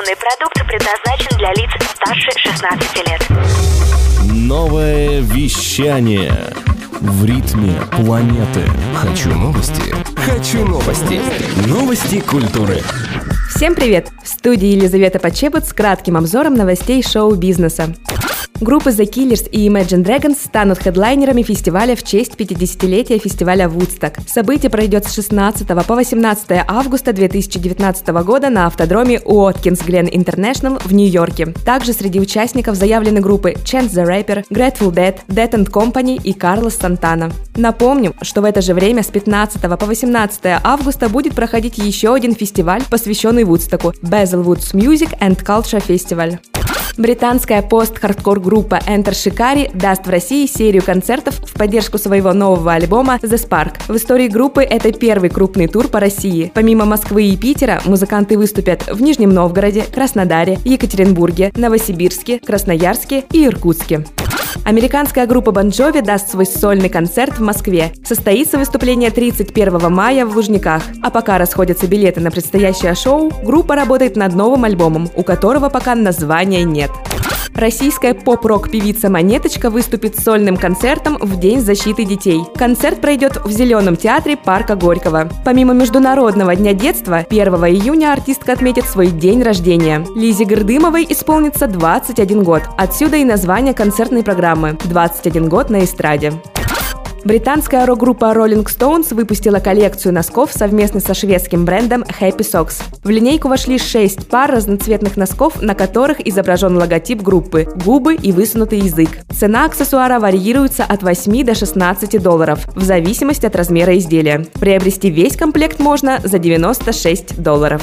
Информационный продукт предназначен для лиц старше 16 лет. Новое вещание в ритме планеты. Хочу новости. Хочу новости. Новости культуры. Всем привет! В студии Елизавета Почебут с кратким обзором новостей шоу-бизнеса. Группы The Killers и Imagine Dragons станут хедлайнерами фестиваля в честь 50-летия фестиваля Woodstock. Событие пройдет с 16 по 18 августа 2019 года на автодроме Уоткинс Гленн Интернешнл в Нью-Йорке. Также среди участников заявлены группы Chance the Rapper, Grateful Dead, Dead and Company и Карлос Сантана. Напомним, что в это же время с 15 по 18 августа будет проходить еще один фестиваль, посвященный Вудстоку – Basilwoods Music and Culture Festival. Британская пост-хардкор группа Enter Shikari даст в России серию концертов в поддержку своего нового альбома The Spark. В истории группы это первый крупный тур по России. Помимо Москвы и Питера, музыканты выступят в Нижнем Новгороде, Краснодаре, Екатеринбурге, Новосибирске, Красноярске и Иркутске. Американская группа Jovi даст свой сольный концерт в Москве. Состоится выступление 31 мая в Лужниках. А пока расходятся билеты на предстоящее шоу, группа работает над новым альбомом, у которого пока названия нет. Российская поп-рок певица Монеточка выступит сольным концертом в День защиты детей. Концерт пройдет в Зеленом театре парка Горького. Помимо Международного дня детства, 1 июня артистка отметит свой день рождения. Лизе Гордымовой исполнится 21 год. Отсюда и название концертной программы «21 год на эстраде». Британская рок-группа Rolling Stones выпустила коллекцию носков совместно со шведским брендом Happy Socks. В линейку вошли шесть пар разноцветных носков, на которых изображен логотип группы, губы и высунутый язык. Цена аксессуара варьируется от 8 до 16 долларов, в зависимости от размера изделия. Приобрести весь комплект можно за 96 долларов.